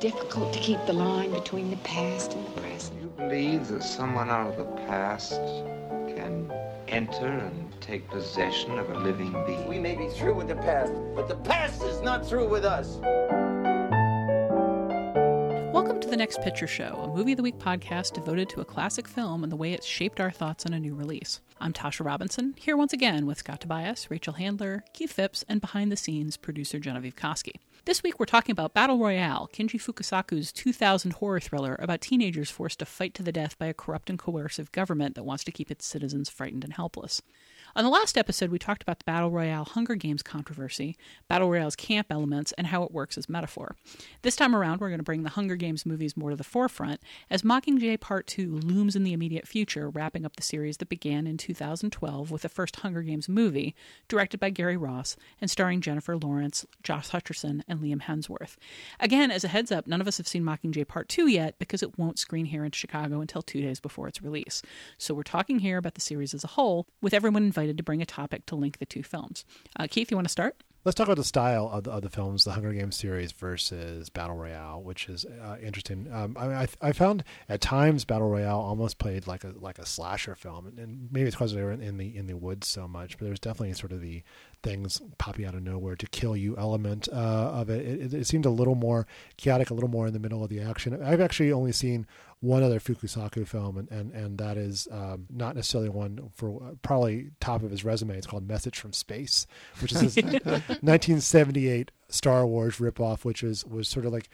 difficult to keep the line between the past and the present. You believe that someone out of the past can enter and take possession of a living being? We may be through with the past, but the past is not through with us. Welcome to the Next Picture Show, a movie of the week podcast devoted to a classic film and the way it shaped our thoughts on a new release. I'm Tasha Robinson, here once again with Scott Tobias, Rachel Handler, Keith Phipps, and behind the scenes producer Genevieve Koski. This week we're talking about Battle Royale, Kinji Fukasaku's 2000 horror thriller about teenagers forced to fight to the death by a corrupt and coercive government that wants to keep its citizens frightened and helpless. On the last episode, we talked about the Battle Royale Hunger Games controversy, Battle Royale's camp elements, and how it works as metaphor. This time around, we're going to bring the Hunger Games movies more to the forefront as Mockingjay Part 2 looms in the immediate future, wrapping up the series that began in 2012 with the first Hunger Games movie, directed by Gary Ross and starring Jennifer Lawrence, Josh Hutcherson, and Liam Hemsworth. Again, as a heads up, none of us have seen Mockingjay Part 2 yet because it won't screen here in Chicago until two days before its release. So we're talking here about the series as a whole, with everyone invited to bring a topic to link the two films. Uh, Keith, you want to start? Let's talk about the style of the, of the films, the Hunger Games series versus Battle Royale, which is uh, interesting. Um, I, I, I, found at times Battle Royale almost played like a like a slasher film, and maybe it's because they were in the in the woods so much. But there's definitely sort of the things popping out of nowhere to kill you element uh, of it. It, it. it seemed a little more chaotic, a little more in the middle of the action. I've actually only seen one other Fukasaku film, and and, and that is um, not necessarily one for uh, probably top of his resume. It's called Message from Space, which is his 1978 Star Wars ripoff, which was was sort of like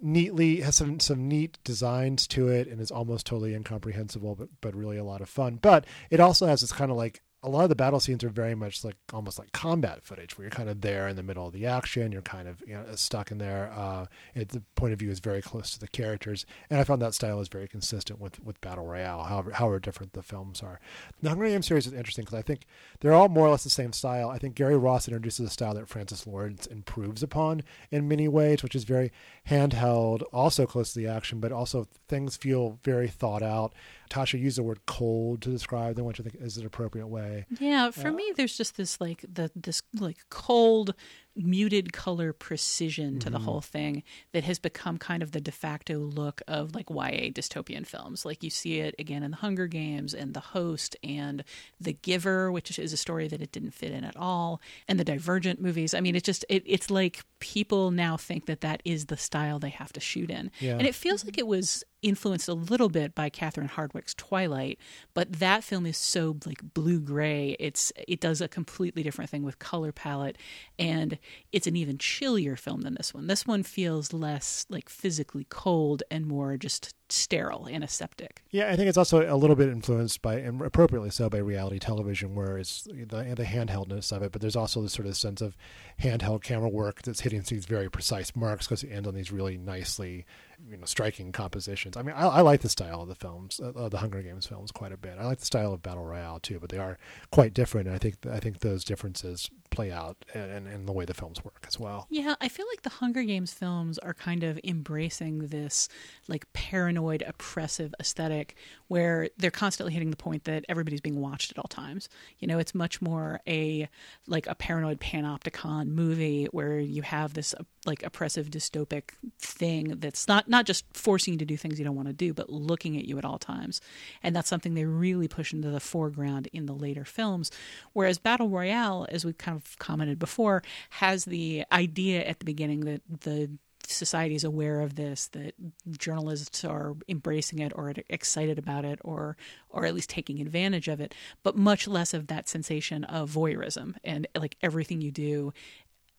neatly has some some neat designs to it and is almost totally incomprehensible but but really a lot of fun but it also has this kind of like a lot of the battle scenes are very much like almost like combat footage where you're kind of there in the middle of the action you're kind of you know stuck in there uh, the point of view is very close to the characters and i found that style is very consistent with with battle royale however however different the films are. The hunger games series is interesting because i think they're all more or less the same style. I think gary ross introduces a style that francis lawrence improves upon in many ways which is very handheld also close to the action but also things feel very thought out Tasha used the word cold to describe them, which I think is an appropriate way. Yeah, for uh, me, there's just this like the this like cold muted color precision to mm-hmm. the whole thing that has become kind of the de facto look of like YA dystopian films. Like you see it again in The Hunger Games and The Host and The Giver, which is a story that it didn't fit in at all, and the Divergent movies. I mean, it's just it, it's like people now think that that is the style they have to shoot in, yeah. and it feels like it was influenced a little bit by Catherine Hardwicke's Twilight, but that film is so like blue gray. It's it does a completely different thing with color palette and it's an even chillier film than this one. This one feels less like physically cold and more just sterile, antiseptic. Yeah, I think it's also a little bit influenced by, and appropriately so, by reality television, where it's the, the handheldness of it, but there's also this sort of sense of handheld camera work that's hitting these very precise marks because it ends on these really nicely you know striking compositions. I mean, I, I like the style of the films, uh, the Hunger Games films, quite a bit. I like the style of Battle Royale too, but they are quite different. And I think I think those differences play out in, in the way the films work as well. Yeah, I feel like the Hunger Games films are kind of embracing this like paranoid, oppressive aesthetic where they're constantly hitting the point that everybody's being watched at all times. You know, it's much more a like a paranoid panopticon movie where you have this like oppressive dystopic thing that's not not just forcing you to do things you don't want to do, but looking at you at all times. And that's something they really push into the foreground in the later films. Whereas Battle Royale, as we kind of commented before, has the idea at the beginning that the society is aware of this, that journalists are embracing it or excited about it, or or at least taking advantage of it, but much less of that sensation of voyeurism and like everything you do.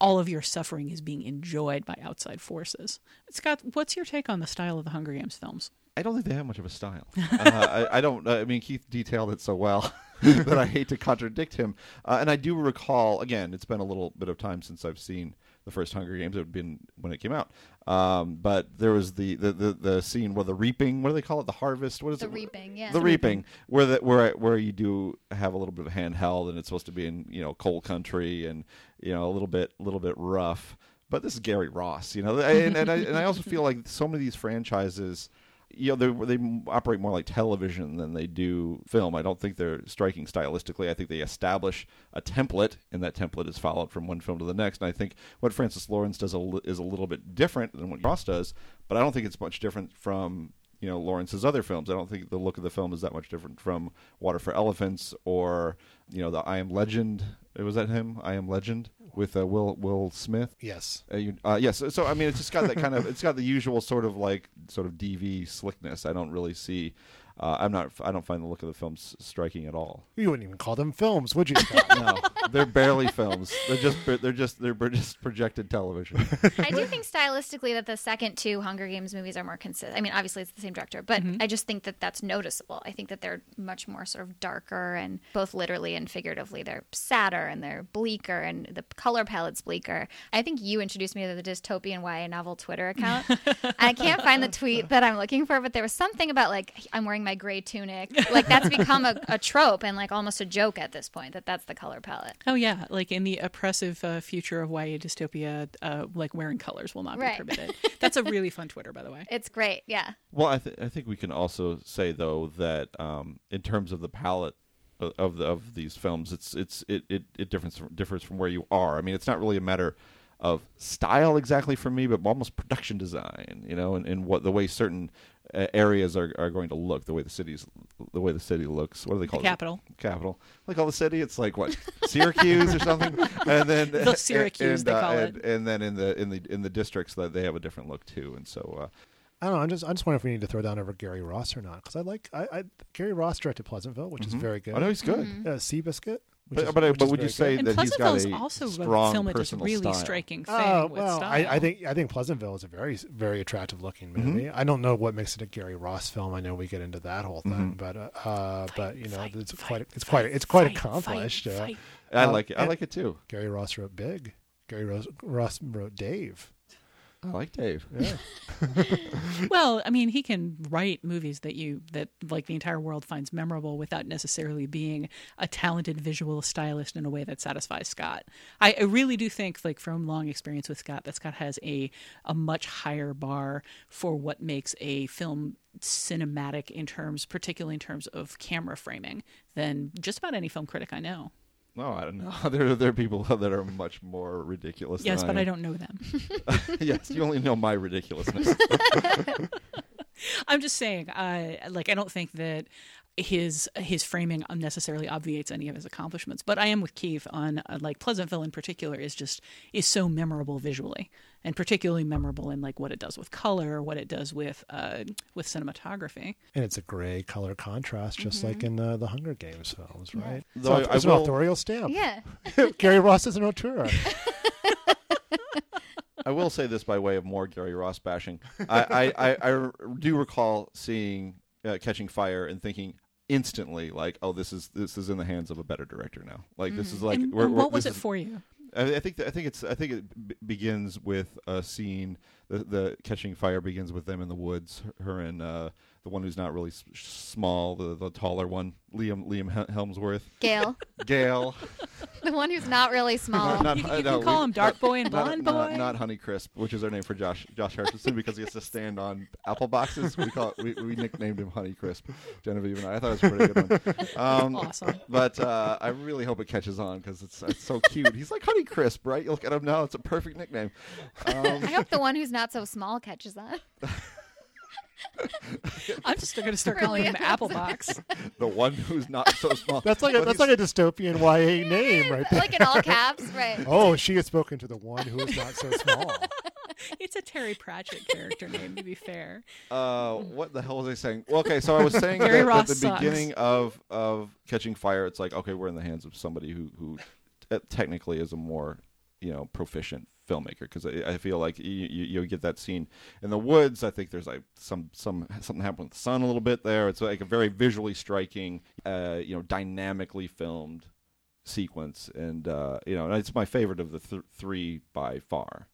All of your suffering is being enjoyed by outside forces. Scott, what's your take on the style of the Hunger Games films? I don't think they have much of a style. uh, I, I, don't. I mean, Keith detailed it so well that I hate to contradict him. Uh, and I do recall. Again, it's been a little bit of time since I've seen the first Hunger Games. It had been when it came out. Um, but there was the, the, the, the, scene where the reaping, what do they call it? The harvest? What is the it? The reaping, yeah. The, reaping, where the, where where you do have a little bit of handheld, and it's supposed to be in you know coal country, and you know a little bit a little bit rough. But this is Gary Ross, you know, and, and I and I also feel like so many of these franchises you know they they operate more like television than they do film. I don't think they're striking stylistically. I think they establish a template, and that template is followed from one film to the next. And I think what Francis Lawrence does a, is a little bit different than what Ross does, but I don't think it's much different from you know Lawrence's other films. I don't think the look of the film is that much different from Water for Elephants or you know the I Am Legend. It was that him? I Am Legend with uh, Will Will Smith. Yes. Uh, you, uh, yes. So, so I mean, it's just got that kind of. It's got the usual sort of like sort of DV slickness. I don't really see. Uh, I'm not. I don't find the look of the films striking at all. You wouldn't even call them films, would you? No, they're barely films. They're just. They're just. They're just projected television. I do think stylistically that the second two Hunger Games movies are more consistent. I mean, obviously it's the same director, but I just think that that's noticeable. I think that they're much more sort of darker and both literally and figuratively they're sadder and they're bleaker and the color palette's bleaker. I think you introduced me to the dystopian YA novel Twitter account. I can't find the tweet that I'm looking for, but there was something about like I'm wearing my gray tunic. Like that's become a, a trope and like almost a joke at this point that that's the color palette. Oh yeah, like in the oppressive uh, future of YA dystopia, uh, like wearing colors will not Right. be permitted. That's a really fun Twitter, by the way. It's great, yeah. Well, I, th- I think we can also say though that um, in terms of the palette of, of the of these films, it's it's it it, it differs from, differs from where you are. I mean, it's not really a matter of style exactly for me, but almost production design. You know, and, and what the way certain areas are, are going to look, the way the cities, the way the city looks. What do they call it? Capitol. Capitol. Like all the city, it's like what Syracuse or something, and then The Syracuse, and, they uh, call and, it. and then in the in the in the districts that they have a different look too, and so. Uh, I don't know. I'm just, I'm just wonder if we need to throw down over Gary Ross or not because I like, I, I Gary Ross directed Pleasantville, which is very good. I know he's good. Mm-hmm. Uh, Seabiscuit. Which But, is- but, but would you say good. And that he's got a also strong a film that does personal really style? striking thing Oh with well, style. I, I think I think Pleasantville is a very very attractive looking movie. I don't know what makes it a Gary Ross film. I know we get into that whole thing, but uh, uh, but you know fight, it's fight, quite it's fight, quite it's quite fight, accomplished. fight, uh, fight. I Um, like it. I like it too. Gary Ross wrote Big. Gary Ross, Ross wrote Dave. I like Dave. Yeah. Well, I mean, he can write movies that you that like the entire world finds memorable without necessarily being a talented visual stylist in a way that satisfies Scott. I, I really do think, like from long experience with Scott, that Scott has a a much higher bar for what makes a film cinematic in terms, particularly in terms of camera framing, than just about any film critic I know. No, I don't know. There, there are people that are much more ridiculous. Yes, but I am. don't know them. yes, you only know my ridiculousness. I'm just saying, uh, like I don't think that his his framing unnecessarily obviates any of his accomplishments. But I am with Keith on uh, like Pleasantville in particular is just is so memorable visually, and particularly memorable in like what it does with color, what it does with uh, with cinematography. And it's a gray color contrast, just like in uh, the Hunger Games films, right? Though so I- it's I an will- authorial stamp. Yeah. Gary Ross is an auteur. I will say this by way of more Gary Ross bashing. I, I, I, I do recall seeing uh, Catching Fire and thinking instantly, like, "Oh, this is this is in the hands of a better director now." Like this is like, and, we're- and we're- what was this it is- for you? I, think I think it's I think it begins with a scene. The, the catching fire begins with them in the woods. Her and uh, the one who's not really s- small, the the taller one, Liam Liam Hemsworth, Gale, Gale. the one who's not really small. Not- You- you uh, can no, call we- him Dark Boy and Blonde not, Boy. Not Honey Crisp, which is our name for Josh Josh Harrison because he has to stand on apple boxes. We call it, we, we nicknamed him Honey Crisp. Genevieve and I. I thought it was a pretty good one. Um, Awesome. But uh, I really hope it catches on because it's, it's so cute. He's like Honey Crisp, right? You look at him now; it's a perfect nickname. Um, I hope the one who's not so small catches on. I'm just going to start calling him Brilliant. Applebox. the one who's not so small. That's like a, that's like a dystopian YA name, right there. like in all caps, right? Oh, she has spoken to the one who is not so small. it's a Terry Pratchett character name, to be fair. Uh, what the hell was I saying? Well, okay, so I was saying Gary that at the sucks. beginning of of Catching Fire, it's like okay, we're in the hands of somebody who who uh, technically is a more you know proficient filmmaker because I, I feel like you, you you get that scene in the woods. I think there's like some some something happened with the sun a little bit there. It's like a very visually striking, uh, you know, dynamically filmed sequence, and uh, you know, it's my favorite of the th- three by far.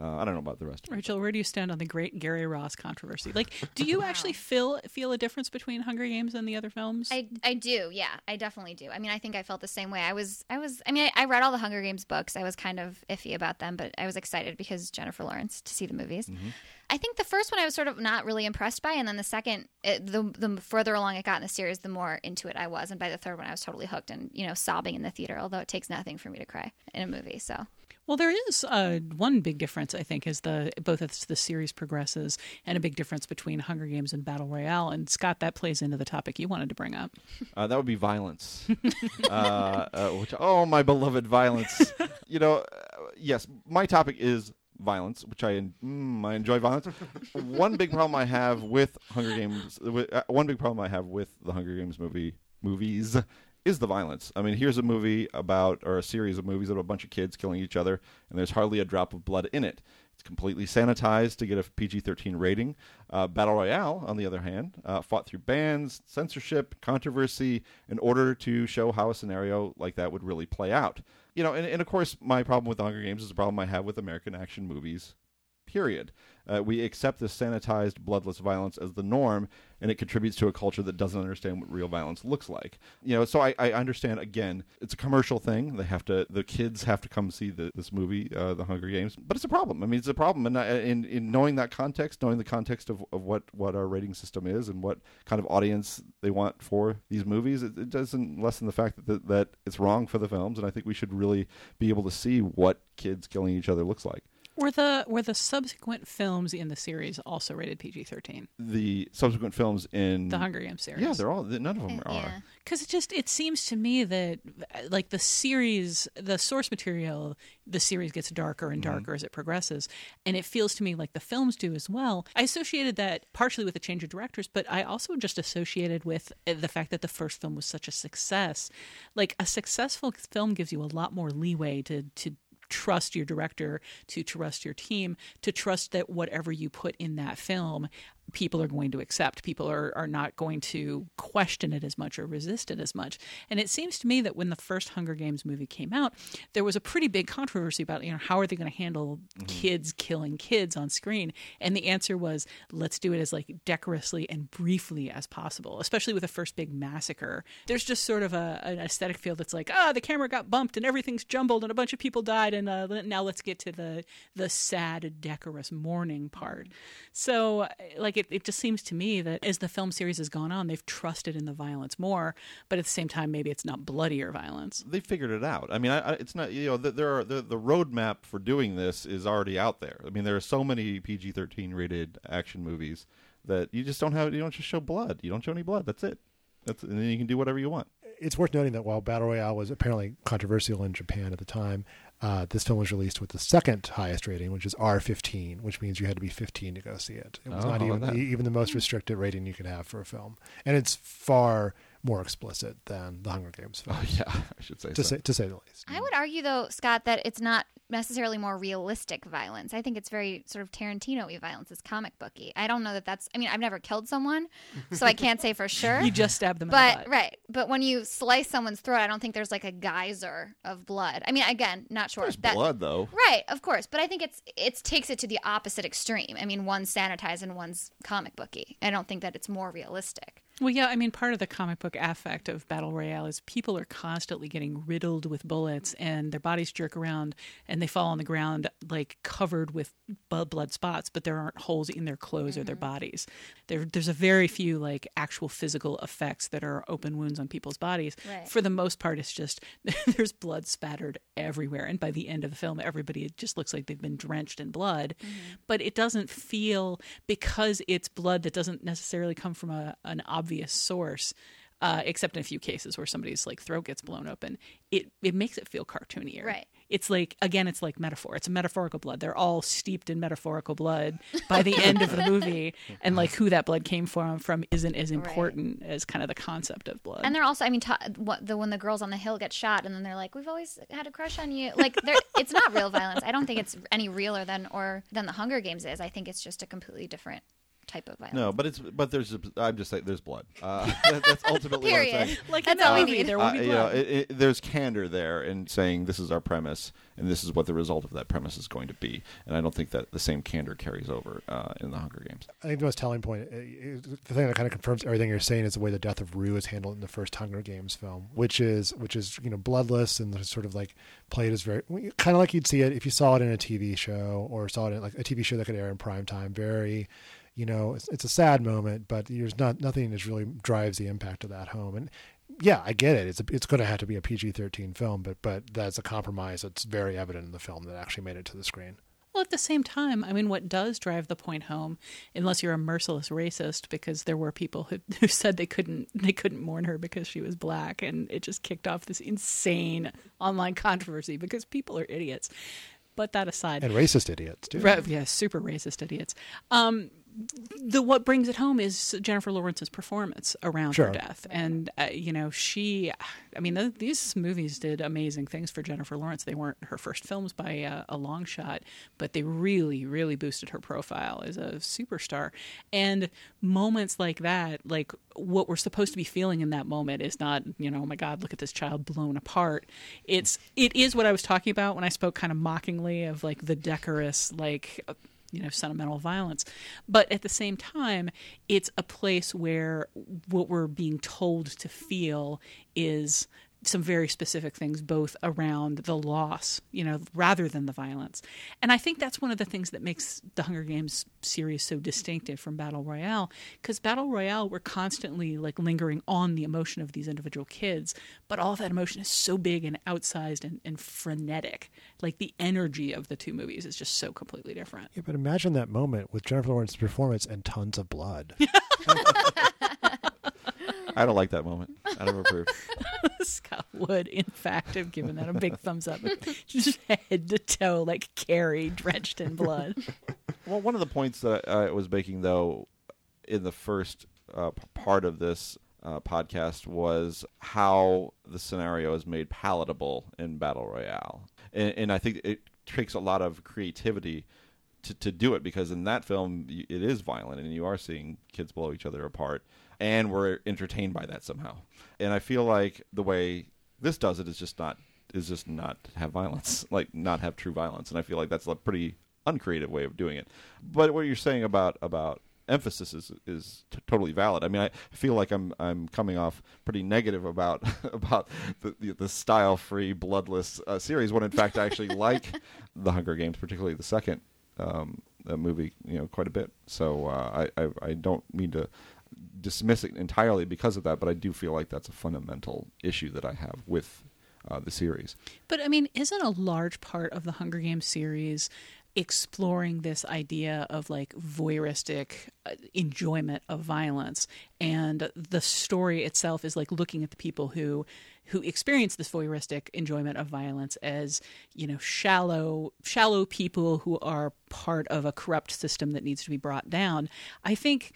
Uh, I don't know about the rest. of. Rachel, where do you stand on the great Gary Ross controversy? Like, do you actually feel feel a difference between Hunger Games and the other films? I, I do, yeah, I definitely do. I mean, I think I felt the same way. I was, I was, I mean, I, I read all the Hunger Games books. I was kind of iffy about them, but I was excited because Jennifer Lawrence to see the movies. I think the first one I was sort of not really impressed by, and then the second, it, the the further along it got in the series, the more into it I was, and by the third one, I was totally hooked and you know sobbing in the theater. Although it takes nothing for me to cry in a movie, so Well, there is uh, one big difference, I think, is the both as the series progresses, and a big difference between Hunger Games and Battle Royale. And Scott, that plays into the topic you wanted to bring up. Uh, that would be violence. uh, uh, which, oh, my beloved violence. you know, uh, yes, my topic is violence, which I mm, I enjoy violence. one big problem I have with Hunger Games, uh, one big problem I have with the Hunger Games movie movies is the violence. I mean, here's a movie about, or a series of movies about a bunch of kids killing each other, and there's hardly a drop of blood in it. It's completely sanitized to get a PG 13 rating. Uh, Battle Royale, on the other hand, uh, fought through bans, censorship, controversy in order to show how a scenario like that would really play out. You know, and, and of course, my problem with Hunger Games is the problem I have with American action movies, period. Uh, we accept this sanitized, bloodless violence as the norm, and it contributes to a culture that doesn't understand what real violence looks like. You know, so I, I understand. Again, it's a commercial thing. They have to, the kids have to come see the, this movie, uh, The Hunger Games. But it's a problem. I mean, it's a problem, and in in knowing that context, knowing the context of, of what what our rating system is and what kind of audience they want for these movies, it, it doesn't lessen the fact that, that that it's wrong for the films. And I think we should really be able to see what kids killing each other looks like. Were the were the subsequent films in the series also rated PG thirteen? The subsequent films in The Hunger Games series. yeah, they're all none of them are. yeah. Because it just it seems to me that like the series, the source material, the series gets darker and darker as it progresses, and it feels to me like the films do as well. I associated that partially with the change of directors, but I also just associated with uh, the fact that the first film was such a success. Like a successful film gives you a lot more leeway to to trust your director, to trust your team, to trust that whatever you put in that film, people are going to accept. People are, are not going to question it as much or resist it as much. And it seems to me that when the first Hunger Games movie came out, there was a pretty big controversy about, you know, how are they going to handle kids killing kids on screen? And the answer was, let's do it as like decorously and briefly as possible, especially with the first big massacre. There's just sort of a, an aesthetic feel that's like, ah, the camera got bumped and everything's jumbled and a bunch of people died, and uh, now let's get to the the sad, decorous mourning part. So, like, it, it just seems to me that as the film series has gone on, they've trusted in the violence more, but at the same time, maybe it's not bloodier violence. they figured it out. I mean, I, I, it's not you know th- there are the the roadmap for doing this is already out there. I mean, there are so many PG thirteen rated action movies that you just don't have you don't just show blood. You don't show any blood. That's it. That's and then you can do whatever you want. it's worth noting that while Battle Royale was apparently controversial in Japan at the time, uh, this film was released with the second highest rating, which is R15, which means you had to be 15 to go see it. It was Oh, not even even the most restricted rating you could have for a film, and it's far more explicit than the Hunger Games film, Oh yeah, I should say to so. say to say the least. I would argue, though, Scott, that it's not necessarily more realistic violence. I think it's very sort of Tarantino-y violence. It's comic booky. I don't know that that's. I mean, I've never killed someone, so I can't say for sure. You just stab them in the but butt. right, but when you slice someone's throat, I don't think there's like a geyser of blood. I mean, again, not sure. There's That- blood though. Right, of course, but I think it's it takes it to the opposite extreme. I mean, one's sanitized and one's comic booky. I don't think that it's more realistic. Well, yeah, I mean, part of the comic book affect of Battle Royale is people are constantly getting riddled with bullets and their bodies jerk around and they fall on the ground like covered with blood spots, but there aren't holes in their clothes or their mm-hmm. bodies. There, there's a very few like actual physical effects that are open wounds on people's bodies. Right. For the most part, it's just there's blood spattered everywhere. And by the end of the film, everybody just looks like they've been drenched in blood. Mm-hmm. But it doesn't feel because it's blood that doesn't necessarily come from a, an obvious source. Uh, except in a few cases where somebody's like throat gets blown open, it it makes it feel cartoonier. Right. It's like again, it's like metaphor. It's a metaphorical blood. They're all steeped in metaphorical blood by the end of the movie, and like who that blood came from from isn't as important as kind of the concept of blood. And they're also, I mean, ta- what, the when the girls on the hill get shot, and then they're like, "We've always had a crush on you." Like, it's not real violence. I don't think it's any realer than or than the Hunger Games is. I think it's just a completely different type of violence. No, but it's but there's I'm just saying there's blood. Uh, that, that's ultimately what I'm Period. saying. Like That's all we need. there will Uh, be you blood. know, it, it, there's candor there in saying this is our premise and this is what the result of that premise is going to be. And I don't think that the same candor carries over uh, in the Hunger Games. I think the most telling point, uh, the thing that kind of confirms everything you're saying, is the way the death of Rue is handled in the first Hunger Games film, which is which is you know bloodless and sort of like played as very kind of like you'd see it if you saw it in a TV show or saw it in like a TV show that could air in prime time. Very, you know, it's, it's a sad moment, but there's not nothing that really drives the impact of that home. And yeah, I get it. It's a, it's going to have to be a PG-13 film, but but that's a compromise that's very evident in the film that actually made it to the screen. Well, at the same time, I mean, what does drive the point home, unless you're a merciless racist, because there were people who, who said they couldn't they couldn't mourn her because she was black, and it just kicked off this insane online controversy because people are idiots. But that aside, And racist idiots too. Right, yeah, super racist idiots. Um, the what brings it home is Jennifer Lawrence's performance around Sure. her death, and uh, you know she, I mean, th- these movies did amazing things for Jennifer Lawrence. They weren't her first films by uh, a long shot, but they really, really boosted her profile as a superstar. And moments like that, like what we're supposed to be feeling in that moment, is not, you know, oh my God, look at this child blown apart. It's it is what I was talking about when I spoke kind of mockingly of like the decorous, like you know sentimental violence. But at the same time it's a place where what we're being told to feel is some very specific things both around the loss you know rather than the violence. And i think that's one of the things that makes the hunger games series so distinctive from battle royale because battle royale we're constantly like lingering on the emotion of these individual kids but all of that emotion is so big and outsized and, and frenetic. Like the energy of the two movies is just so completely different. Yeah, but imagine that moment with Jennifer Lawrence's performance and tons of blood. I don't like that moment. I don't approve. Scott would, in fact, have given that a big thumbs up. Just head to toe, like Carrie, drenched in blood. Well, one of the points that I was making, though, in the first uh, part of this uh, podcast was how the scenario is made palatable in Battle Royale. And, and I think it takes a lot of creativity to, to do it because in that film, it is violent and you are seeing kids blow each other apart. And we're entertained by that somehow. And I feel like the way this does it is just not is just not have violence, like not have true violence. And I feel like that's a pretty uncreative way of doing it. But what you're saying about about emphasis is is t- totally valid. I mean, I feel like I'm I'm coming off pretty negative about about the the, the style free, bloodless uh, series when in fact I actually like the Hunger Games, particularly the second um, movie, you know, quite a bit. So uh, I, I I don't mean to dismiss it entirely because of that, but I do feel like that's a fundamental issue that I have with uh, the series. But I mean, isn't a large part of the Hunger Games series exploring this idea of like voyeuristic uh, enjoyment of violence and the story itself is like looking at the people who who experience this voyeuristic enjoyment of violence as you know shallow shallow people who are part of a corrupt system that needs to be brought down i think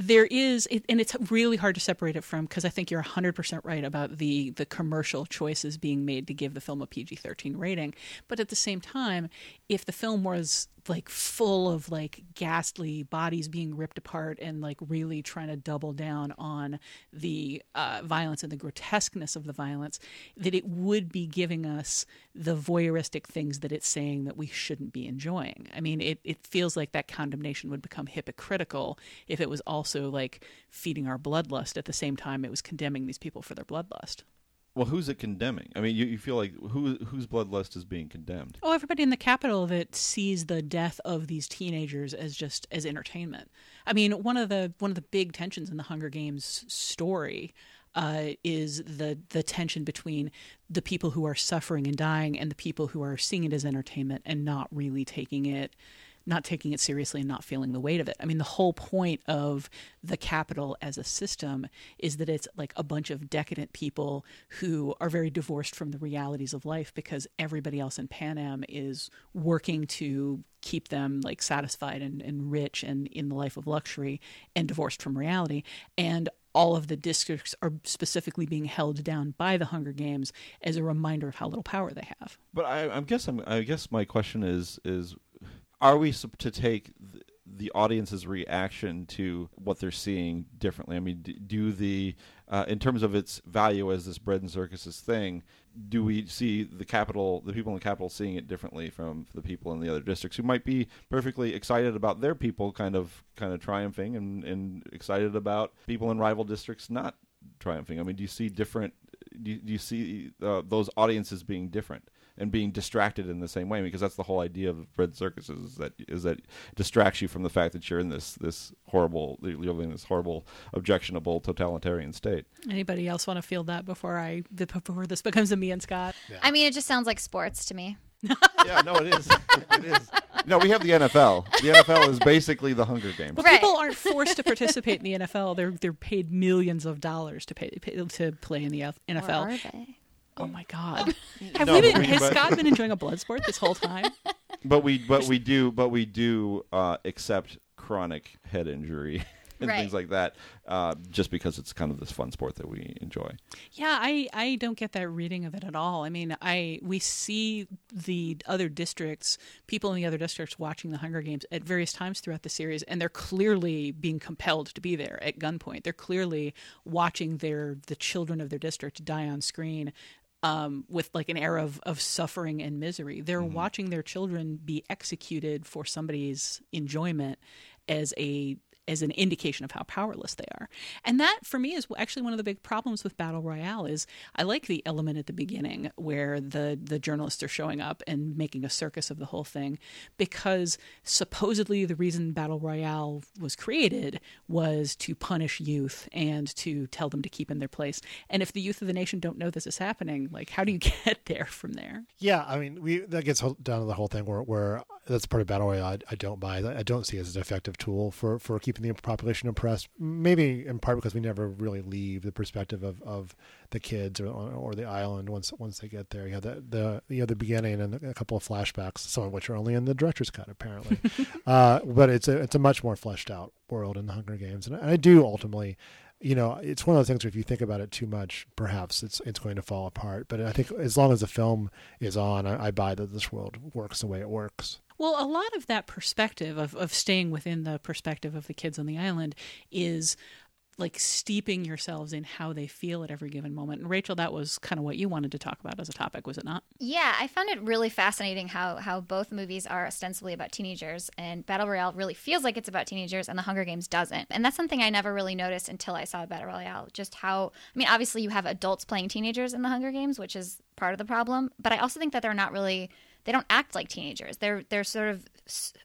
there is and it's really hard to separate it from because i think you're 100% right about the the commercial choices being made to give the film a pg-13 rating. But at the same time if the film was like full of like ghastly bodies being ripped apart and like really trying to double down on the uh, violence and the grotesqueness of the violence that it would be giving us the voyeuristic things that it's saying that we shouldn't be enjoying. I mean it, it feels like that condemnation would become hypocritical if it was also like feeding our bloodlust at the same time it was condemning these people for their bloodlust Well, who's it condemning? I mean, you, you feel like who whose bloodlust is being condemned? Oh, everybody in the Capitol that sees the death of these teenagers as just as entertainment. I mean, one of the one of the big tensions in the Hunger Games story uh, is the the tension between the people who are suffering and dying and the people who are seeing it as entertainment and not really taking it not taking it seriously and not feeling the weight of it. I mean, the whole point of the Capitol as a system is that it's like a bunch of decadent people who are very divorced from the realities of life because everybody else in Panem is working to keep them like satisfied and, and rich and in the life of luxury and divorced from reality. And all of the districts are specifically being held down by the Hunger Games as a reminder of how little power they have. But I, I guess I'm, I guess my question is is are we to take the audience's reaction to what they're seeing differently? I mean, do the uh, in terms of its value as this bread and circuses thing, do we see the Capitol, the people in the Capitol, seeing it differently from the people in the other districts who might be perfectly excited about their people kind of kind of triumphing and, and excited about people in rival districts not triumphing? I mean, do you see different? Do you, do you see uh, those audiences being different? And being distracted in the same way because that's the whole idea of red circuses is that is that distracts you from the fact that you're in this this horrible you're living in this horrible objectionable totalitarian state anybody else want to feel that before i before this becomes a me and scott yeah. i mean it just sounds like sports to me yeah no it is it is no, we have the NFL. The NFL is basically the Hunger Games. Well, right. People aren't forced to participate in the NFL. They're they're paid millions of dollars to pay, pay to play in the NFL. Or are they? Oh my god! Have no, we been? Has but, Scott been enjoying a blood sport this whole time? But we, but we do, but we do uh, accept chronic head injury and right. things like that, uh, just because it's kind of this fun sport that we enjoy. Yeah, I, I don't get that reading of it at all. I mean, I we see the other districts, people in the other districts watching the Hunger Games at various times throughout the series, and they're clearly being compelled to be there at gunpoint. They're clearly watching their the children of their district die on screen um, with like an air of, of suffering and misery. They're mm-hmm. watching their children be executed for somebody's enjoyment as a as an indication of how powerless they are. And that for me is actually one of the big problems with Battle Royale is I like the element at the beginning where the the journalists are showing up and making a circus of the whole thing because supposedly the reason Battle Royale was created was to punish youth and to tell them to keep in their place. And if the youth of the nation don't know this is happening, like how do you get there from there? Yeah, I mean, we that gets down to the whole thing where where that's part of battle royale I, I, don't buy. I don't see it as an effective tool for, for keeping the population oppressed. Maybe in part because we never really leave the perspective of, of the kids or or the island once once they get there. You have the the you have the beginning and a couple of flashbacks, some of which are only in the director's cut apparently. uh, but it's a it's a much more fleshed out world in the Hunger Games, and I do ultimately you know, it's one of those things where if you think about it too much, perhaps it's it's going to fall apart. But I think as long as the film is on, I, I buy that this world works the way it works. Well, a lot of that perspective of, of staying within the perspective of the kids on the island is like steeping yourselves in how they feel at every given moment. And Rachel, that was kind of what you wanted to talk about as a topic, was it not? Yeah, I found it really fascinating how how both movies are ostensibly about teenagers, and Battle Royale really feels like it's about teenagers, and The Hunger Games doesn't. And that's something I never really noticed until I saw Battle Royale. Just how I mean, obviously you have adults playing teenagers in The Hunger Games, which is part of the problem, but I also think that they're not really they don't act like teenagers. They're they're sort of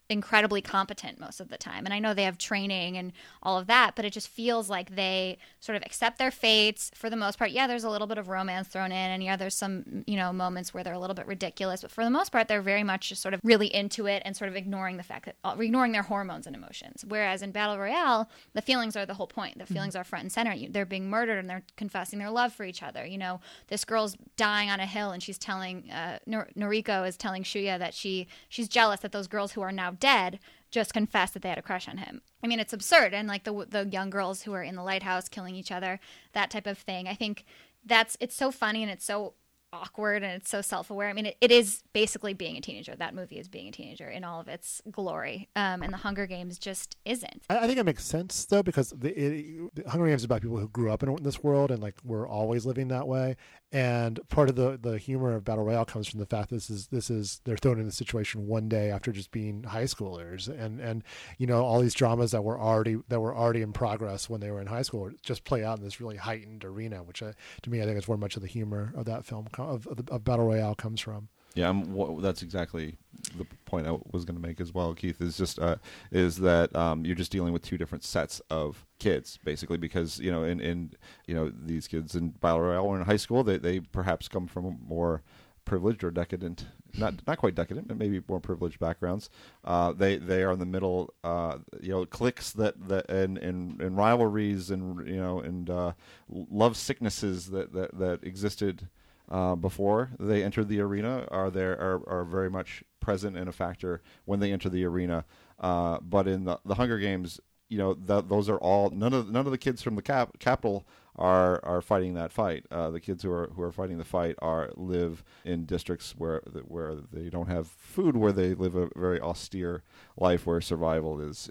incredibly competent most of the time. And I know they have training and all of that, but it just feels like they sort of accept their fates for the most part. Yeah, there's a little bit of romance thrown in and yeah, there's some, you know, moments where they're a little bit ridiculous, but for the most part they're very much just sort of really into it and sort of ignoring the fact that uh, ignoring their hormones and emotions. Whereas in Battle Royale, the feelings are the whole point. The mm-hmm. feelings mm-hmm. are front and center. They're being murdered and they're confessing their love for each other. You know, this girl's dying on a hill and she's telling uh, Noriko is telling Shuya that she she's jealous that those girls who are now dead just confessed that they had a crush on him. I mean, it's absurd, and like the the young girls who are in the lighthouse killing each other, that type of thing. I think that's it's so funny and it's so awkward and it's so self-aware. I mean, it, it is basically being a teenager. That movie is being a teenager in all of its glory, um, and the Hunger Games just isn't. I, I think it makes sense though because the, it, the Hunger Games is about people who grew up in this world and like we're always living that way. And part of the, the humor of battle royale comes from the fact this is this is they're thrown in a situation one day after just being high schoolers, and and you know all these dramas that were already that were already in progress when they were in high school just play out in this really heightened arena, which uh, to me I think is where much of the humor of that film of, of, of battle royale comes from. Yeah, that's exactly the point I was going to make as well, Keith. Is just uh, is that um, you're just dealing with two different sets of kids, basically, because you know, in, in you know these kids in Battle Royale or in high school, they they perhaps come from more privileged or decadent, not not quite decadent, but maybe more privileged backgrounds. Uh, they they are in the middle, uh, you know, cliques that that and, and, and rivalries and you know and uh, love sicknesses that that that existed uh, before they entered the arena are there are, are very much present and a factor when they enter the arena. Uh, but in the, the Hunger Games, you know th- those are all none of none of the kids from the cap- Capitol are are fighting that fight. Uh, the kids who are who are fighting the fight are live in districts where where they don't have food, where they live a very austere life, where survival is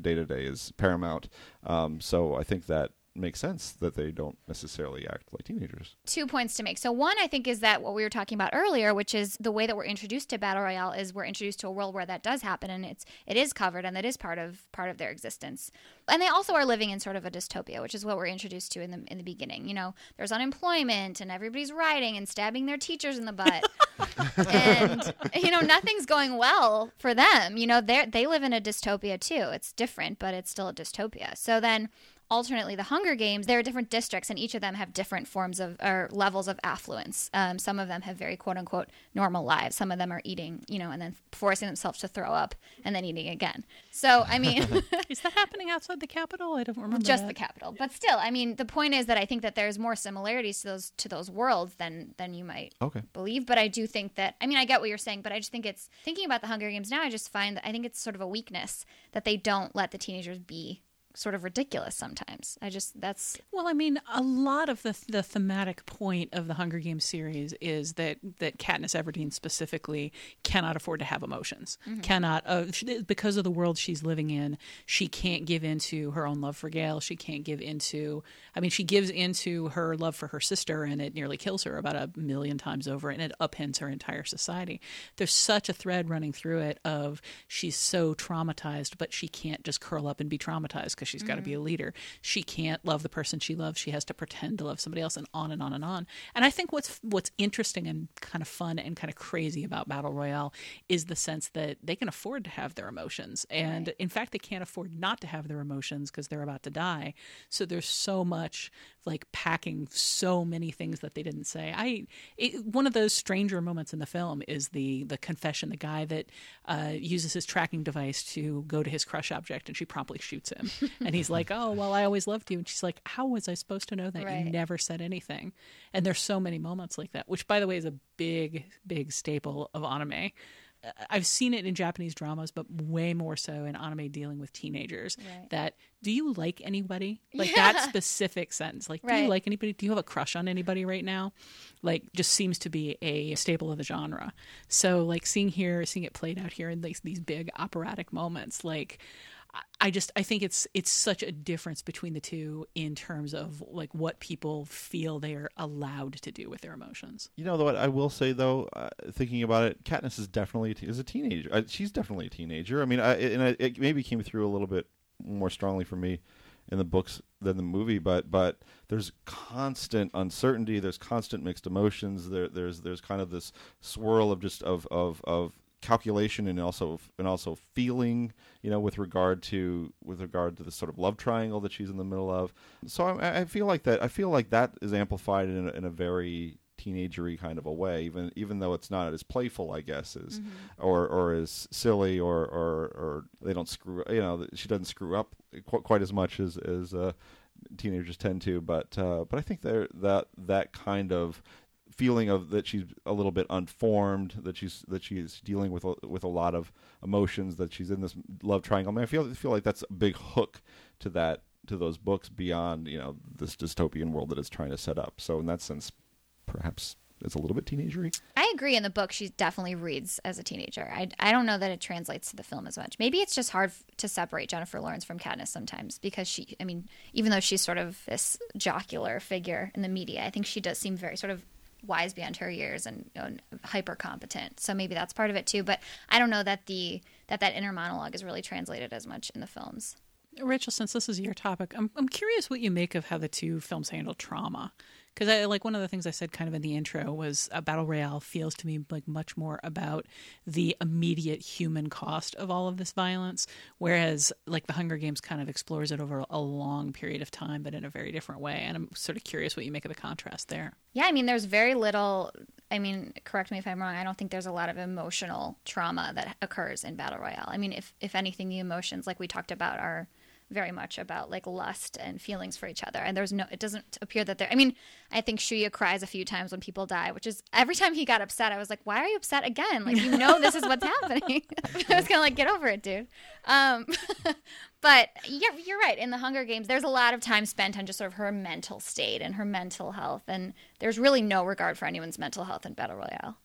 day to day is paramount. Um, so I think that makes sense that they don't necessarily act like teenagers. Two points to make. So one, I think, is that what we were talking about earlier, which is the way that we're introduced to battle royale is we're introduced to a world where that does happen and it's it is covered and that is part of part of their existence. And they also are living in sort of a dystopia, which is what we're introduced to in the in the beginning. You know, there's unemployment and everybody's rioting and stabbing their teachers in the butt. and you know, nothing's going well for them. You know, they they live in a dystopia too. It's different, but it's still a dystopia. So then alternately the hunger games there are different districts and each of them have different forms of or levels of affluence. Um, some of them have very quote unquote normal lives. Some of them are eating you know and then forcing themselves to throw up and then eating again. So i mean is that happening outside the Capitol i don't remember just that. the Capitol but still i mean the point is that i think that there's more similarities to those to those worlds than than you might okay. believe. But i do think that i mean i get what you're saying but i just think it's thinking about the hunger games now i just find that i think it's sort of a weakness that they don't let the teenagers be sort of ridiculous sometimes. I just that's well, I mean, a lot of the the thematic point of the Hunger Games series is that that Katniss Everdeen specifically cannot afford to have emotions. Mm-hmm. Cannot uh, she, because of the world she's living in, she can't give into her own love for Gale. She can't give into. I mean, she gives into her love for her sister, and it nearly kills her about a million times over, and it upends her entire society. There's such a thread running through it of she's so traumatized, but she can't just curl up and be traumatized because she's mm-hmm. got to be a leader. She can't love the person she loves. She has to pretend to love somebody else, and on and on and on. And I think what's what's interesting and kind of fun and kind of crazy about battle royale is the sense that they can afford to have their emotions, and right. in fact, they can't afford not to have their emotions because they're about to die. So there's so much like packing so many things that they didn't say. I it, one of those stranger moments in the film is the the confession. The guy that uh, uses his tracking device to go to his crush object, and she promptly shoots him. and he's like, "Oh, well, I always loved you," and she's like, "How was I supposed to know that? Right. You never said anything." And there's so many moments like that, which, by the way, is a big, big staple of anime. I've seen it in Japanese dramas, but way more so in anime dealing with teenagers. Right. That do you like anybody? Like yeah. that specific sentence. Like, do you like anybody? Do you have a crush on anybody right now? Like, just seems to be a staple of the genre. So, like, seeing here, seeing it played out here in these, these big operatic moments, like I just I think it's it's such a difference between the two in terms of like what people feel they are allowed to do with their emotions. You know what I will say though, uh, thinking about it, Katniss is definitely is a teenager. Uh, she's definitely a teenager. I mean, I, and I, it maybe came through a little bit more strongly for me in the books than the movie, but but there's constant uncertainty. There's constant mixed emotions. There there's there's kind of this swirl of just of of of calculation and also and also feeling you know with regard to with regard to the sort of love triangle that she's in the middle of so I, I feel like that I feel like that is amplified in a, in a very teenagery kind of a way even even though it's not as playful I guess as mm-hmm. or or as silly or, or or they don't screw you know she doesn't screw up quite, quite as much as as uh, teenagers tend to but uh, but I think there that that kind of feeling of that she's a little bit unformed, that she's that she's dealing with a, with a lot of emotions, that she's in this love triangle. I mean, I feel feel like that's a big hook to that to those books beyond you know this dystopian world that it's trying to set up. So in that sense, perhaps it's a little bit teenagery. I agree. In the book, she definitely reads as a teenager. I, I don't know that it translates to the film as much. Maybe it's just hard to separate Jennifer Lawrence from Katniss sometimes because she, I mean, even though she's sort of this jocular figure in the media, I think she does seem very sort of wise beyond her years and know, hyper competent. So maybe that's part of it too. But I don't know that the that that inner monologue is really translated as much in the films. Rachel, since this is your topic, I'm I'm curious what you make of how the two films handle trauma because I like one of the things I said kind of in the intro was a battle royale feels to me like much more about the immediate human cost of all of this violence, whereas like the Hunger Games kind of explores it over a long period of time, but in a very different way. And I'm sort of curious what you make of the contrast there. Yeah, I mean, there's very little. I mean, correct me if I'm wrong. I don't think there's a lot of emotional trauma that occurs in battle royale. I mean, if if anything, the emotions like we talked about are very much about like lust and feelings for each other. And there's no, it doesn't appear that there. I mean, I think Shuya cries a few times when people die, which is every time he got upset, I was like, why are you upset again? Like you know this is what's happening. I was kind of like, get over it, dude. Um, but yeah, you're right. In the Hunger Games, there's a lot of time spent on just sort of her mental state and her mental health, and there's really no regard for anyone's mental health in Battle Royale.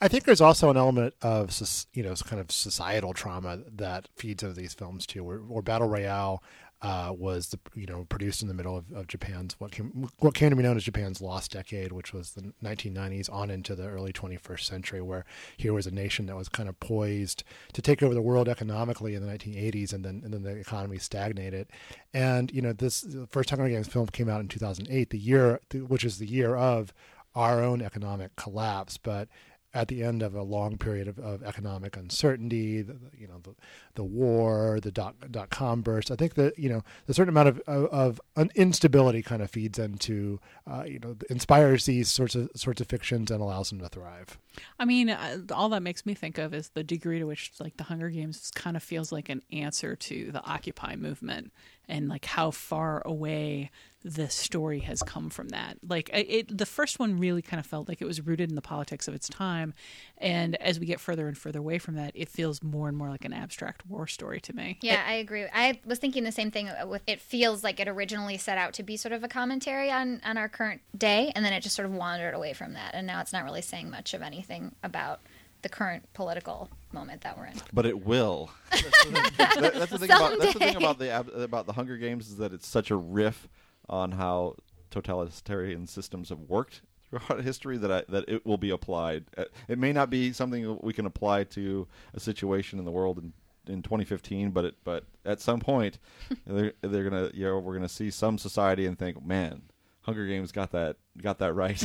I think there's also an element of you know kind of societal trauma that feeds into these films too. Where, where Battle Royale uh, was the, you know produced in the middle of, of, Japan's what came what came to be known as Japan's lost decade, which was the 1990s on into the early 21st century, where here was a nation that was kind of poised to take over the world economically in the 1980s, and then and then the economy stagnated. And you know this the first Hunger Games film came out in 2008, the year which is the year of our own economic collapse, but at the end of a long period of, of economic uncertainty, the, you know, the, the war, the dot, dot com burst. I think that, you know, a certain amount of, of, of instability kind of feeds into, uh, you know, inspires these sorts of, sorts of fictions and allows them to thrive. I mean, uh, all that makes me think of is the degree to which, like, the Hunger Games kind of feels like an answer to the Occupy movement and, like, how far away the story has come from that. Like it, the first one really kind of felt like it was rooted in the politics of its time, and as we get further and further away from that, it feels more and more like an abstract war story to me. Yeah, it, I agree. I was thinking the same thing. With it feels like it originally set out to be sort of a commentary on on our current day, and then it just sort of wandered away from that, and now it's not really saying much of anything about the current political moment that we're in. But it will. that's, the that's, the thing about that's the thing about the about the Hunger Games is that it's such a riff on how totalitarian systems have worked throughout history that I, that it will be applied. Uh, it may not be something we can apply to a situation in the world in in 2015, but it, but at some point they're they're gonna you know we're gonna see some society and think, man, Hunger Games got that got that right.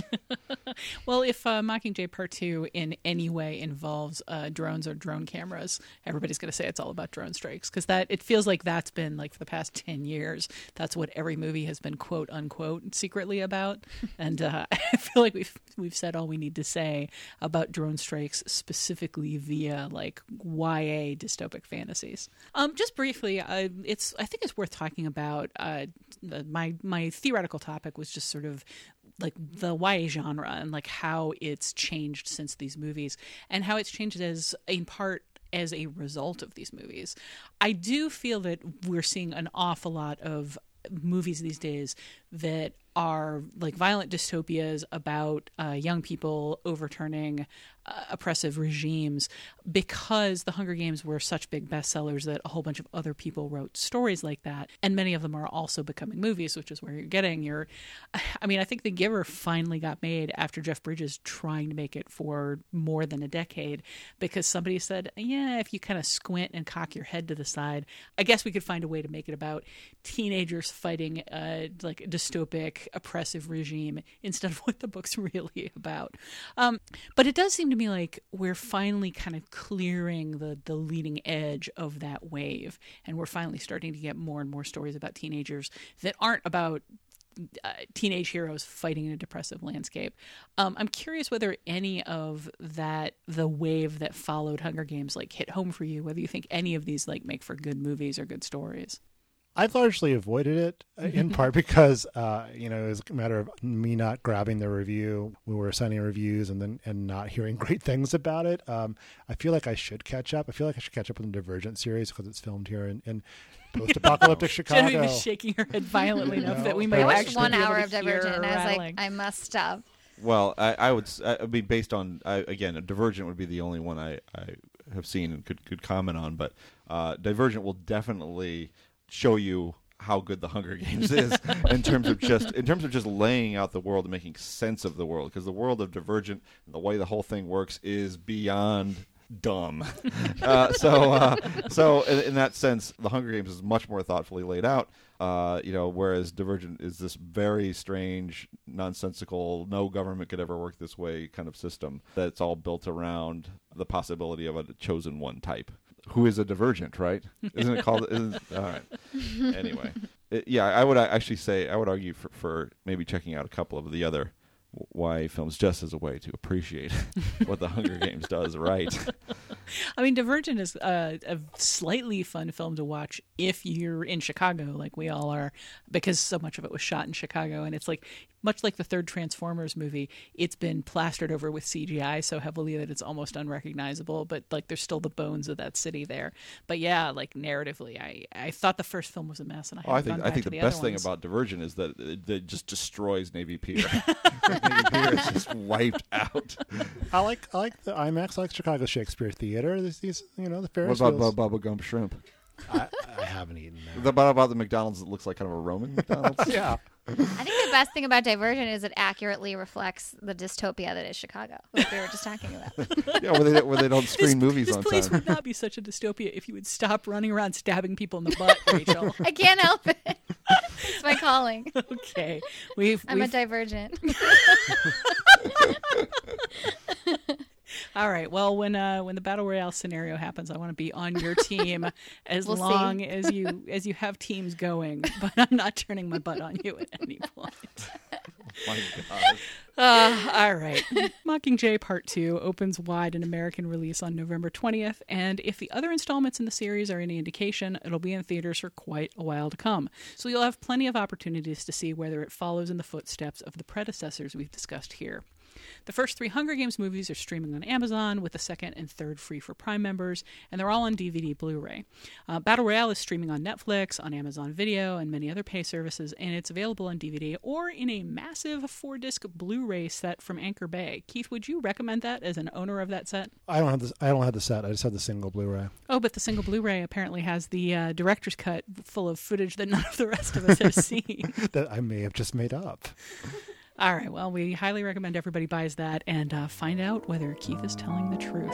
well, if uh, Mockingjay Part Two in any way involves uh, drones or drone cameras, everybody's going to say it's all about drone strikes because that it feels like that's been like for the past ten years. That's what every movie has been quote unquote secretly about, and uh, I feel like we've we've said all we need to say about drone strikes specifically via like YA dystopic fantasies. Um, just briefly, uh, it's I think it's worth talking about. Uh, my my theoretical topic was just sort of like the YA genre and like how it's changed since these movies and how it's changed as in part as a result of these movies. I do feel that we're seeing an awful lot of movies these days that are like violent dystopias about uh, young people overturning uh, oppressive regimes because the Hunger Games were such big bestsellers that a whole bunch of other people wrote stories like that. And many of them are also becoming movies, which is where you're getting your. I mean, I think The Giver finally got made after Jeff Bridges trying to make it for more than a decade because somebody said, yeah, if you kind of squint and cock your head to the side, I guess we could find a way to make it about teenagers fighting uh, like a oppressive regime instead of what the book's really about. Um, but it does seem to me like we're finally kind of clearing the the leading edge of that wave, and we're finally starting to get more and more stories about teenagers that aren't about uh, teenage heroes fighting in a depressive landscape. Um, I'm curious whether any of that, the wave that followed Hunger Games, like hit home for you. Whether you think any of these like make for good movies or good stories. I've largely avoided it uh, in part because uh, you know it was a matter of me not grabbing the review. We were signing reviews and then and not hearing great things about it. Um, I feel like I should catch up. I feel like I should catch up on the Divergent series because it's filmed here in, in post-apocalyptic Chicago. Jenny was shaking her head violently enough know, that we might I actually one hour of Divergent, and I was like, I must stop. Well, I, I would I mean based on I, again, Divergent would be the only one I, I have seen and could could comment on, but uh, Divergent will definitely show you how good the Hunger Games is in terms of just in terms of just laying out the world and making sense of the world because the world of Divergent and the way the whole thing works is beyond dumb. uh, so uh, so in, in, that sense, the Hunger Games is much more thoughtfully laid out. Uh, you know, whereas Divergent is this very strange, nonsensical, no government could ever work this way kind of system that's all built around the possibility of a chosen one type who is a divergent, right? Isn't it called? Isn't, all right. Anyway, it, yeah, I would actually say I would argue for, for maybe checking out a couple of the other YA films just as a way to appreciate what the Hunger Games does right. I mean, Divergent is a, a slightly fun film to watch if you're in Chicago, like we all are, because so much of it was shot in Chicago, and it's like much like the third Transformers movie, it's been plastered over with CGI so heavily that it's almost unrecognizable. But like, there's still the bones of that city there. But yeah, like narratively, I I thought the first film was a mess, and I Oh, I think I think to the, best thing ones. about Divergent is that it, it just destroys Navy Pier. Navy Pier is just wiped out. I like I like the IMAX. I like Chicago Shakespeare Theater. There's these, you know, the Ferris What about wheels. Bubba Gump Shrimp? I, I haven't eaten that. The, about, about the McDonald's that looks like kind of a Roman McDonald's? yeah. I think the best thing about Divergent is it accurately reflects the dystopia that is Chicago, like we were just talking about. yeah, where they, where they don't screen this, movies this on place time. would not be such a dystopia if you would stop running around stabbing people in the butt, Rachel. I can't help it. it's my calling. okay, we've, I'm a we've Divergent. All right. Well, when uh, when the battle royale scenario happens, I want to be on your team as We'll see. long as you as you have teams going. But I'm not turning my butt on you at any point. My God. Uh, all right. Mockingjay Part 2 opens wide in American release on November 20th, and if the other installments in the series are any indication, it'll be in theaters for quite a while to come. So you'll have plenty of opportunities to see whether it follows in the footsteps of the predecessors we've discussed here. The first three Hunger Games movies are streaming on Amazon, with the second and third free for Prime members, and they're all on DVD Blu ray. Uh, Battle Royale is streaming on Netflix, on Amazon Video, and many other pay services, and it's available on DVD or in a massive four disc Blu ray set from Anchor Bay. Keith, would you recommend that as an owner of that set? I don't have the I don't have the set. I just have the single Blu-ray. Oh, but the single Blu ray apparently has the uh, director's cut full of footage that none of the rest of us have seen. that I may have just made up. All right, well, we highly recommend everybody buys that and uh, find out whether Keith is telling the truth.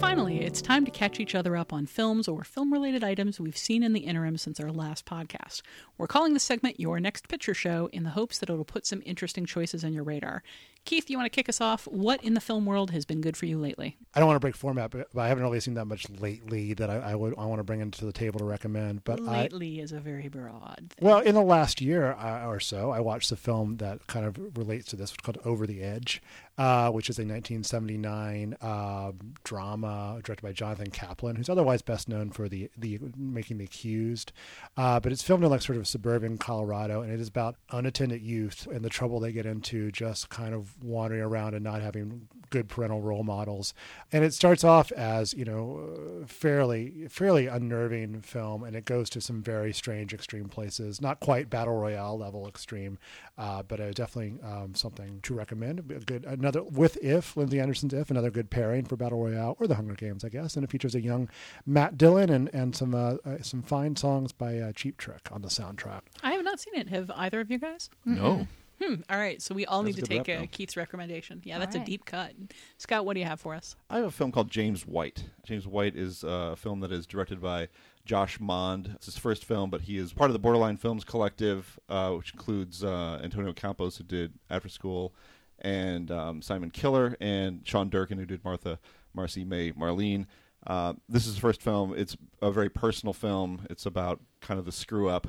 Finally, it's time to catch each other up on films or film related items we've seen in the interim since our last podcast. We're calling this segment Your Next Picture Show in the hopes that it'll put some interesting choices on your radar. Keith, you want to kick us off? What in the film world has been good for you lately? I don't want to break format, but, I haven't really seen that much lately that I, I would I want to bring into the table to recommend. But I, lately is a very broad thing. Well, in the last year uh, or so, I watched a film that kind of relates to this, called Over the Edge, uh, which is a 1979 uh, drama directed by Jonathan Kaplan, who's otherwise best known for the the Making the Accused. Uh, but it's filmed in like sort of suburban Colorado, and it is about unattended youth and the trouble they get into just kind of wandering around and not having good parental role models. And it starts off as you know, uh, fairly fairly unnerving film, and it goes to some very strange extreme places. Not quite battle royale level extreme, uh, but uh, definitely um, something to recommend. A good another with If Lindsay Anderson's If another good pairing for battle royale or the Hunger Games, I guess. And it features a young Matt Dillon and and some uh, uh, some fine songs by uh, Cheap Trick on the soundtrack. I have not seen it. Have either of you guys? No. Hmm. All right, so we all That's need to take rep, uh. Keith's recommendation. Yeah, All that's a deep cut. Scott, what do you have for us? I have a film called James White. James White is uh, a film that is directed by Josh Mond. It's his first film, but he is part of the Borderline Films Collective, uh, which includes uh, Antonio Campos, who did After School, and um, Simon Killer, and Sean Durkin, who did Martha, Marcy May, Marlene. Uh, this is his first film. It's a very personal film. It's about kind of the screw up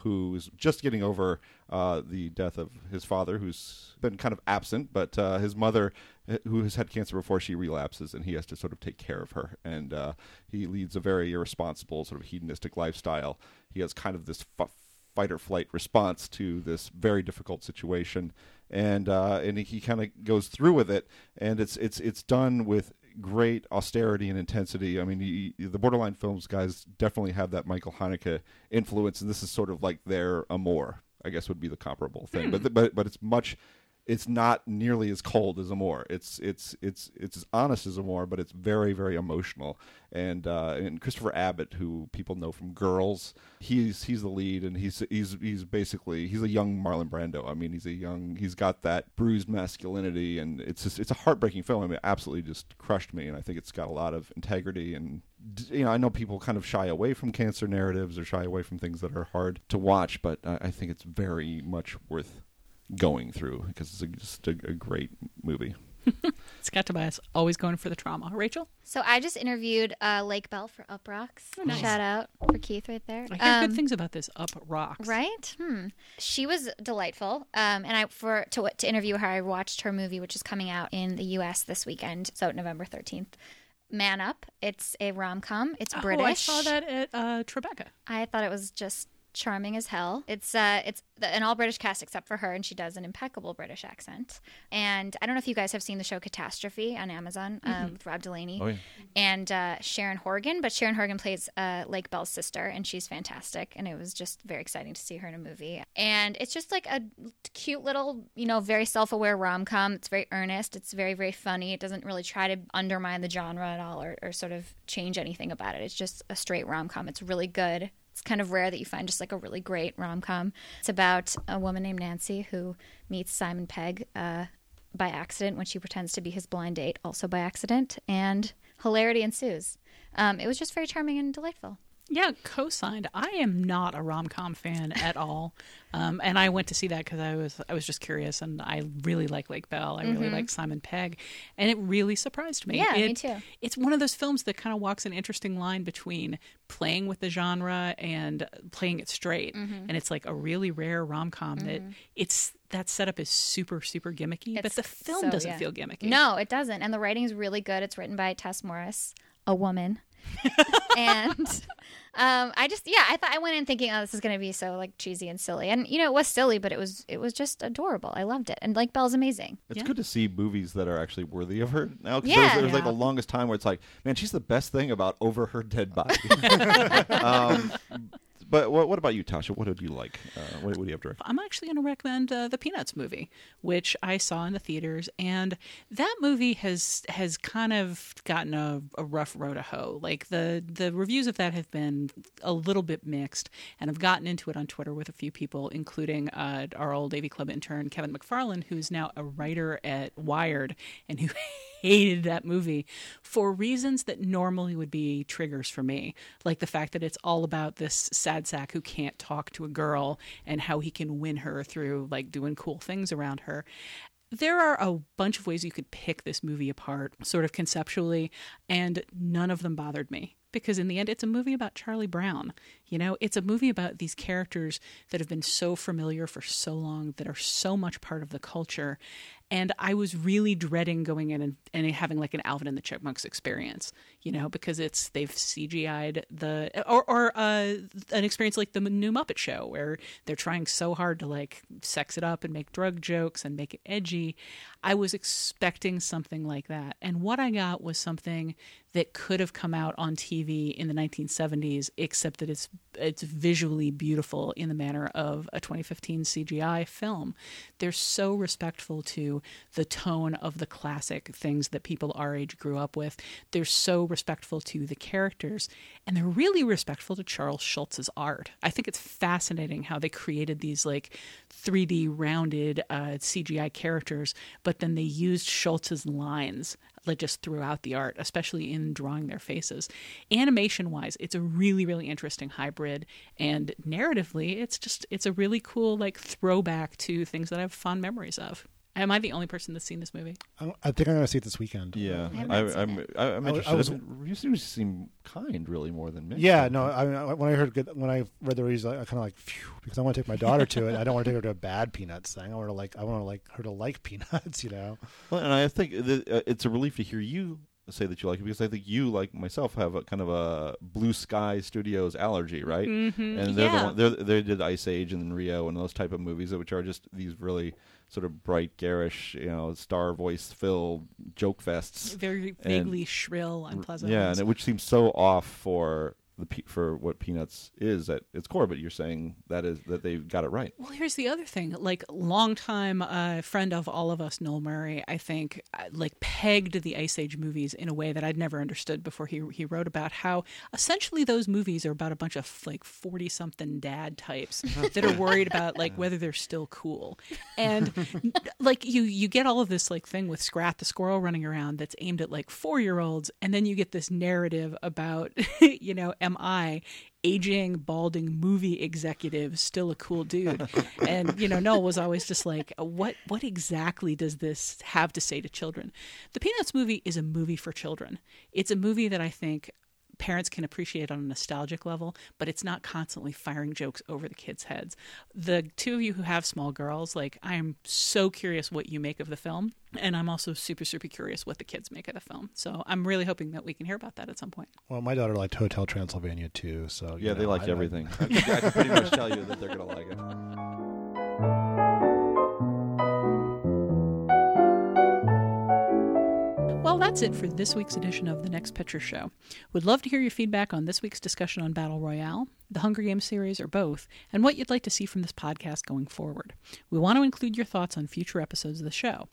who's just getting over uh, the death of his father, who's been kind of absent, but uh, his mother, uh, who has had cancer before she relapses, and he has to sort of take care of her. And uh, he leads a very irresponsible, sort of hedonistic lifestyle. He has kind of this f- fight or flight response to this very difficult situation, and uh, and he kind of goes through with it. And it's it's it's done with great austerity and intensity. I mean, you, you- the Borderline Films guys definitely have that Michael Haneke influence, and this is sort of like their amour. I guess would be the comparable thing, hmm. but but but it's much. It's not nearly as cold as Amour. It's it's it's it's as honest as Amour, but it's very very emotional. And uh, and Christopher Abbott, who people know from Girls, he's he's the lead, and he's he's he's basically he's a young Marlon Brando. I mean, he's a young he's got that bruised masculinity, and it's just it's a heartbreaking film. I mean, it absolutely just crushed me, and I think it's got a lot of integrity and you know I know people kind of shy away from cancer narratives or shy away from things that are hard to watch, but I think it's very much worth going through because it's a, just a, a great movie. Scott Tobias always going for the trauma. Rachel, So I just interviewed uh, Lake Bell for Uproxx. nice. Shout out for Keith right there. I hear Um, good things about this Up Rocks. Right? Hmm. She was delightful. Um, and I for to to interview her, I watched her movie, which is coming out in the U.S. this weekend, so November thirteenth. Man Up. It's a rom com. It's Oh, British. I saw that at uh, Tribeca. I thought it was just charming as hell. It's uh it's the, an all British cast except for her and she does an impeccable British accent. And I don't know if you guys have seen the show Catastrophe on Amazon um, with Rob Delaney Oh, yeah. and uh, Sharon Horgan, but Sharon Horgan plays uh, Lake Bell's sister and she's fantastic and it was just very exciting to see her in a movie. And it's just like a cute little, you know, very self-aware rom-com. It's very earnest. It's very very funny. It doesn't really try to undermine the genre at all or, or sort of change anything about it. It's just a straight rom-com. It's really good. It's kind of rare that you find just like a really great rom com. It's about a woman named Nancy who meets Simon Pegg uh, by accident when she pretends to be his blind date, also by accident, and hilarity ensues. Um, it was just very charming and delightful. Yeah, co-signed. I am not a rom com fan at all, um, and I went to see that because I was I was just curious, and I really like Lake Bell. I really like Simon Pegg, and it really surprised me. Mm-hmm. Yeah, me too. It's one of those films that kind of walks an interesting line between playing with the genre and playing it straight, Mm-hmm. and it's like a really rare rom com that it's that setup is super super gimmicky, but the film so- doesn't yeah. feel gimmicky. No, it doesn't. And the writing is really good. It's written by Tess Morris, a woman. And um, I just yeah, I thought I went in thinking, oh, this is going to be so like cheesy and silly, and you know, it was silly, but it was it was just adorable. I loved it, and Lake Bell's amazing. It's Yeah. good to see movies that are actually worthy of her now. Yeah. there was, there was like the longest time where it's like, man, she's the best thing about over her dead body. um, but what, what about you, Tasha? What did you like? Uh, what, what do you have to recommend? I'm actually going to recommend uh, the Peanuts movie, which I saw in the theaters, and that movie has has kind of gotten a, a rough road to hoe. Like the the reviews of that have been a little bit mixed, and I've gotten into it on Twitter with a few people, including uh, our old A.V. Club intern Kevin McFarland, who's now a writer at Wired and who hated that movie for reasons that normally would be triggers for me, like the fact that it's all about this sad sack who can't talk to a girl and how he can win her through like doing cool things around her. There are a bunch of ways you could pick this movie apart, sort of conceptually, and none of them bothered me because in the end it's a movie about Charlie Brown. You know, it's a movie about these characters that have been so familiar for so long that are so much part of the culture. And I was really dreading going in and, and having like an Alvin and the Chipmunks experience, you know, because it's they've CGI'd the or or uh, an experience like the new Muppet Show where they're trying so hard to like sex it up and make drug jokes and make it edgy. I was expecting something like that, and what I got was something that could have come out on TV in the 1970s, except that it's it's visually beautiful in the manner of a 2015 CGI film. They're so respectful to the tone of the classic things that people our age grew up with. They're so respectful to the characters, and they're really respectful to Charles Schulz's art. I think it's fascinating how they created these like 3D rounded uh, CGI characters, but then they used Schulz's lines like just throughout the art, especially in drawing their faces. Animation wise, it's a really, really interesting hybrid. And narratively, it's just it's a really cool like throwback to things that I have fond memories of. Am I the only person that's seen this movie? I, I think I'm going to see it this weekend. Yeah, I haven't I, seen I'm, it. I, I'm was- interested. I was- you seem to seem kind, really, more than me. Yeah, no. I mean, when I heard good, when I read the reviews, I kind of like phew, because I want to take my daughter to it. I don't want to take her to a bad Peanuts thing. I want to like I want to like her to like Peanuts. You know. Well, and I think that, uh, it's a relief to hear you say that you like it because I think you, like myself, have a kind of a Blue Sky Studios allergy, right? Mm-hmm. And they're Yeah. the one, they're, they did Ice Age and Rio and those type of movies, which are just these really sort of bright, garish, you know, star voice filled joke fests. Very And- vaguely shrill, unpleasant. Yeah, and it, which seems so off for the for what Peanuts is at its core. But you're saying that is that they've got it right. Well, here's the other thing. Like, longtime uh, friend of all of us, Noel Murray, I think, uh, like pegged the Ice Age movies in a way that I'd never understood before he he wrote about how essentially those movies are about a bunch of like forty something dad types that are worried about like whether they're still cool, and like you you get all of this like thing with Scrat the squirrel running around that's aimed at like four year olds, and then you get this narrative about you know am I aging, balding movie executive, still a cool dude. and you know, Noel was always just like, "What? What exactly does this have to say to children?" The Peanuts movie is a movie for children. It's a movie that I think parents can appreciate on a nostalgic level, but it's not constantly firing jokes over the kids' heads. The two of you who have small girls, like, I am so curious what you make of the film, and I'm also super, super curious what the kids make of the film. So I'm really hoping that we can hear about that at some point. Well, my daughter liked Hotel Transylvania too, so Yeah, they know, like I- I- everything. I, I can pretty much tell you that they're going to like it. that's it for this week's edition of The Next Picture Show. We'd love to hear your feedback on this week's discussion on Battle Royale, the Hunger Games series, or both, and what you'd like to see from this podcast going forward. We want to include your thoughts on future episodes of the show.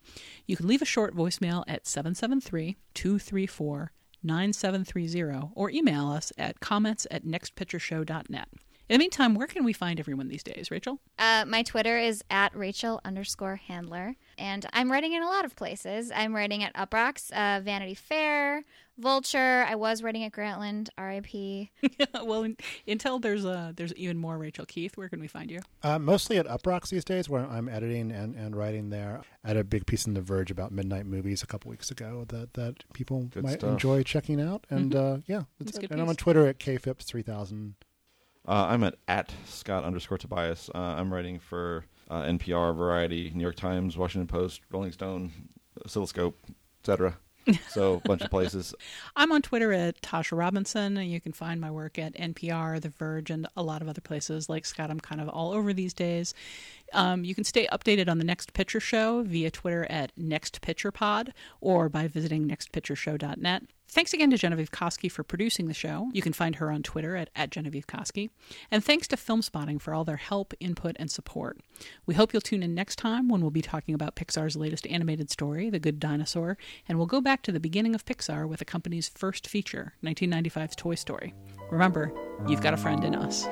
You can leave a short voicemail at 773 234 9730 or email us at comments at nextpictureshow.net. In the meantime, where can we find everyone these days, Rachel? Uh, my Twitter is at Rachel underscore handler. And I'm writing in a lot of places. I'm writing at Uproxx, uh, Vanity Fair, Vulture. I was writing at Grantland, RIP. well, in, until there's uh, there's even more Rachel Keith, where can we find you? Uh, mostly at Uproxx these days, where I'm editing and, and writing there. I had a big piece in The Verge about midnight movies a couple weeks ago that, that people Good might stuff. enjoy checking out. And uh, yeah, that's That's it. good And I'm on. Twitter at kphipps3000. Uh, I'm at, at Scott underscore Tobias. Uh, I'm writing for uh, NPR, Variety, New York Times, Washington Post, Rolling Stone, Oscilloscope, etc. So a bunch of places. I'm on Twitter at Tasha Robinson. And you can find my work at NPR, The Verge, and a lot of other places. Like Scott, I'm kind of all over these days. Um, you can stay updated on the Next Picture Show via Twitter at Next Picture Pod or by visiting nextpictureshow.net. Thanks again to Genevieve Koski for producing the show. You can find her on Twitter at, at Genevieve Koski. And thanks to Filmspotting for all their help, input, and support. We hope you'll tune in next time when we'll be talking about Pixar's latest animated story, The Good Dinosaur, and we'll go back to the beginning of Pixar with the company's first feature, 1995's Toy Story. Remember, you've got a friend in us.